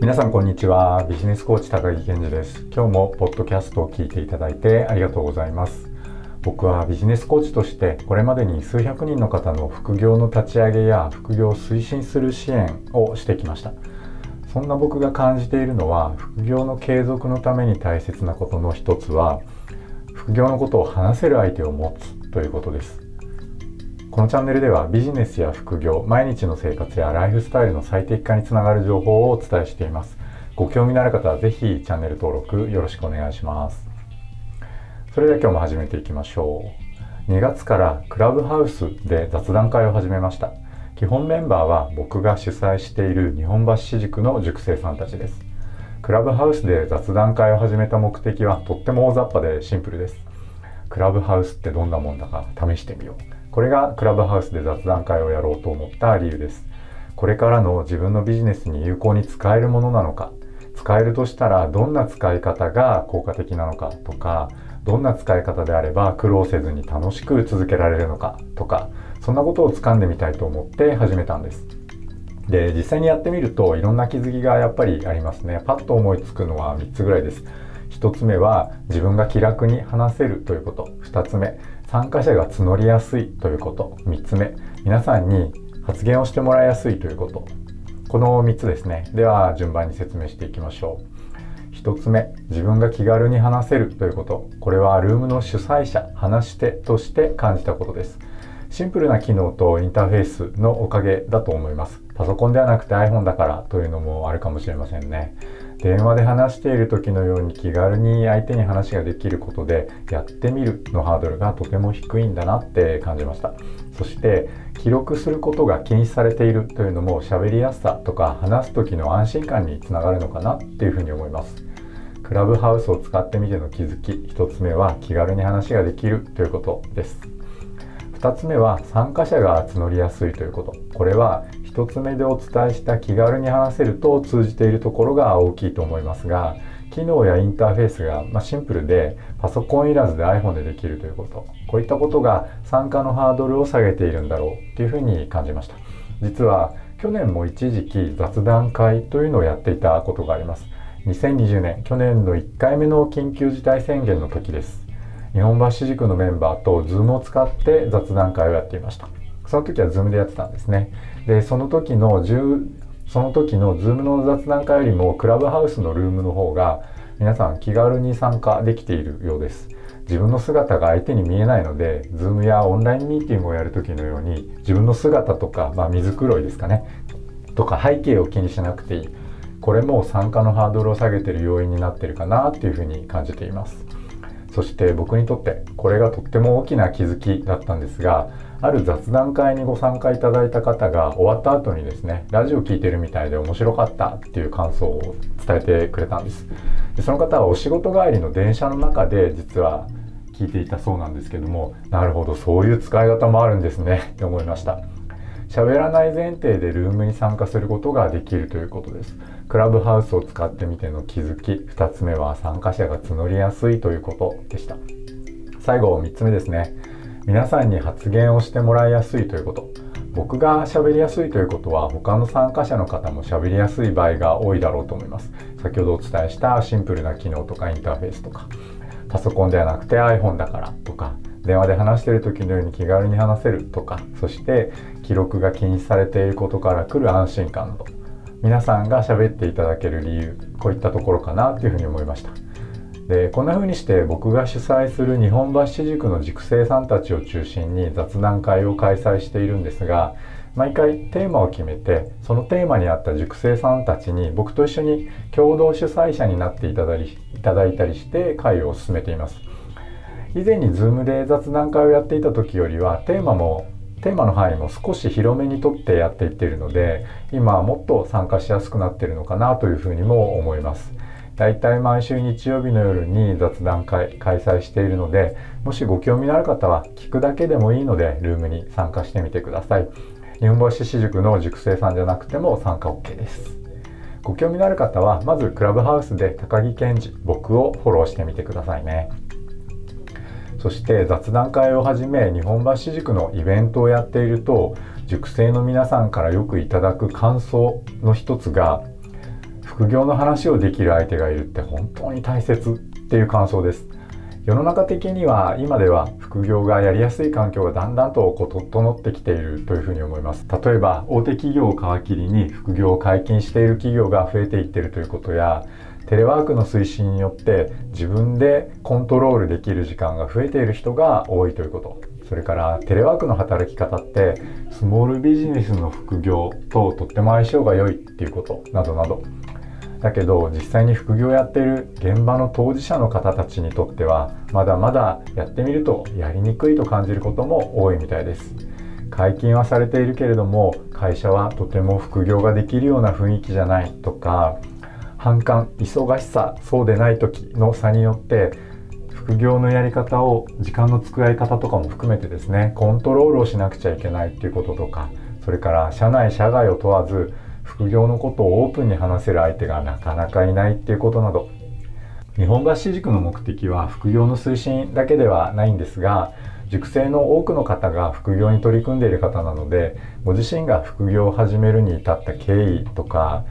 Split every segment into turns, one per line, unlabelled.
皆さんこんにちは。ビジネスコーチ高木健二です。今日もポッドキャストを聞いていただいてありがとうございます。僕はビジネスコーチとしてこれまでに数百人の方の副業の立ち上げや副業を推進する支援をしてきました。そんな僕が感じているのは副業の継続のために大切なことの一つは副業のことを話せる相手を持つということです。このチャンネルではビジネスや副業、毎日の生活やライフスタイルの最適化につながる情報をお伝えしています。ご興味のある方はぜひチャンネル登録よろしくお願いします。それでは今日も始めていきましょう。2月からクラブハウスで雑談会を始めました。基本メンバーは僕が主催している日本橋市塾の塾生さんたちです。クラブハウスで雑談会を始めた目的はとっても大雑把でシンプルです。クラブハウスってどんなもんだか試してみよう。これがクラブハウスで雑談会をやろうと思った理由です。これからの自分のビジネスに有効に使えるものなのか、使えるとしたらどんな使い方が効果的なのかとか、どんな使い方であれば苦労せずに楽しく続けられるのかとか、そんなことを掴んでみたいと思って始めたんです。で、実際にやってみるといろんな気づきがやっぱりありますね。パッと思いつくのは3つぐらいです。1つ目は自分が気楽に話せるということ。2つ目、参加者が募りやすいということ。3つ目皆さんに発言をしてもらいやすいということ。この3つですね。では順番に説明していきましょう。1つ目自分が気軽に話せるということ。これはルームの主催者話し手として感じたことです。シンプルな機能とインターフェースのおかげだと思います。パソコンではなくて iPhone だからというのもあるかもしれませんね。電話で話している時のように気軽に相手に話ができることでやってみるのハードルがとても低いんだなって感じました。そして記録することが禁止されているというのも喋りやすさとか話す時の安心感につながるのかなっていうふうに思います。クラブハウスを使ってみての気づき1つ目は気軽に話ができるということです。2つ目は参加者が募りやすいということ。これは1つ目でお伝えした気軽に話せると通じているところが大きいと思いますが機能やインターフェースが、まシンプルでパソコンいらずで iPhone でできるということ。こういったことが参加のハードルを下げているんだろうというふうに感じました。実は去年も一時期雑談会というのをやっていたことがあります。2020年去年の1回目の緊急事態宣言の時です。日本橋塾のメンバーと Zoom を使って雑談会をやっていましたその時は Zoom でやってたんですね。で、その時の10、その時の Zoom の雑談会よりもクラブハウスのルームの方が皆さん気軽に参加できているようです。自分の姿が相手に見えないので、Zoom やオンラインミーティングをやる時のように自分の姿とか、まあ、水黒いですかね、とか背景を気にしなくていい。これも参加のハードルを下げている要因になっているかなっていうふうに感じています。そして僕にとってこれがとっても大きな気づきだったんですが、ある雑談会にご参加いただいた方が終わった後にですね、ラジオ聞いてるみたいで面白かったっていう感想を伝えてくれたんです。でその方はお仕事帰りの電車の中で実は聞いていたそうなんですけども、なるほど、そういう使い方もあるんですねって思いました。喋らない前提でルームに参加することができるということです。クラブハウスを使ってみての気づき、2つ目は参加者が募りやすいということでした。最後、3つ目ですね。皆さんに発言をしてもらいやすいということ僕が喋りやすいということは他の参加者の方も喋りやすい場合が多いだろうと思います先ほどお伝えしたシンプルな機能とかインターフェースとかパソコンではなくて iPhone だからとか電話で話してる時のように気軽に話せるとかそして記録が禁止されていることから来る安心感と皆さんが喋っていただける理由こういったところかなというふうに思いました。でこんな風にして僕が主催する日本橋塾の塾生さんたちを中心に雑談会を開催しているんですが毎回テーマを決めてそのテーマに合った塾生さんたちに僕と一緒に共同主催者になっていただいたりして会を進めています。以前に Zoom で雑談会をやっていた時よりはテーマもテーマの範囲も少し広めにとってやっていっているので今はもっと参加しやすくなっているのかなというふうにも思います大体毎週日曜日の夜に雑談会開催しているので、もしご興味のある方は聞くだけでもいいので、ルームに参加してみてください。日本橋市塾の塾生さんじゃなくても参加 OK です。ご興味のある方は、まずクラブハウスで高木健二、僕をフォローしてみてくださいね。そして雑談会をはじめ日本橋塾のイベントをやっていると塾生の皆さんからよくいただく感想の一つが副業の話をできる相手がいるって本当に大切っていう感想です。世の中的には今では副業がやりやすい環境がだんだんとこう整ってきているというふうに思います。例えば大手企業を皮切りに副業を解禁している企業が増えていってるということやテレワークの推進によって自分でコントロールできる時間が増えている人が多いということ。それからテレワークの働き方ってスモールビジネスの副業ととっても相性が良いっていうこと。などなど。だけど実際に副業やってる現場の当事者の方たちにとってはまだまだやってみるとやりにくいと感じることも多いみたいです。解禁はされているけれども会社はとても副業ができるような雰囲気じゃないとか反感忙しさそうでない時の差によって副業のやり方を時間の使い方とかも含めてですねコントロールをしなくちゃいけないっていうこととかそれから社内社外を問わず副業のことをオープンに話せる相手がなかなかいないっていうことなど日本橋塾の目的は副業の推進だけではないんですが塾生の多くの方が副業に取り組んでいる方なのでご自身が副業を始めるに至った経緯とか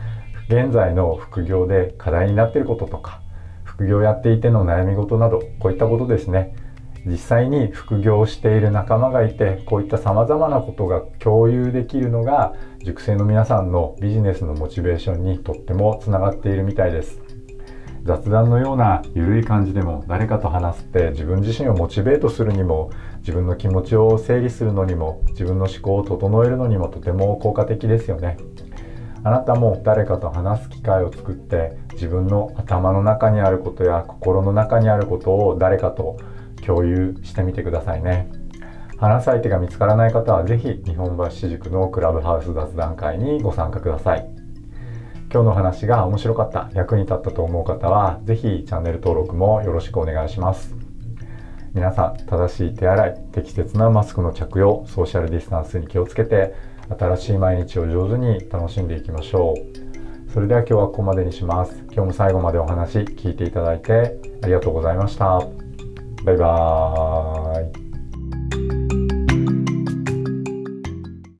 現在の副業で課題になっていることとか副業をやっていての悩み事などこういったことですね。実際に副業をしている仲間がいてこういったさまざまなことが共有できるのが塾生の皆さんのビジネスのモチベーションにとってもつながっているみたいです。雑談のような緩い感じでも誰かと話すって自分自身をモチベートするにも自分の気持ちを整理するのにも自分の思考を整えるのにもとても効果的ですよね。あなたも誰かと話す機会を作って自分の頭の中にあることや心の中にあることを誰かと共有してみてくださいね。話す相手が見つからない方は是非日本橋塾のクラブハウス雑談会にご参加ください。今日の話が面白かった役に立ったと思う方は是非チャンネル登録もよろしくお願いします。皆さん正しい手洗い適切なマスクの着用ソーシャルディスタンスに気をつけて新しい毎日を上手に楽しんでいきましょう。それでは今日はここまでにします。今日も最後までお話聞いていただいてありがとうございました。バイバーイ。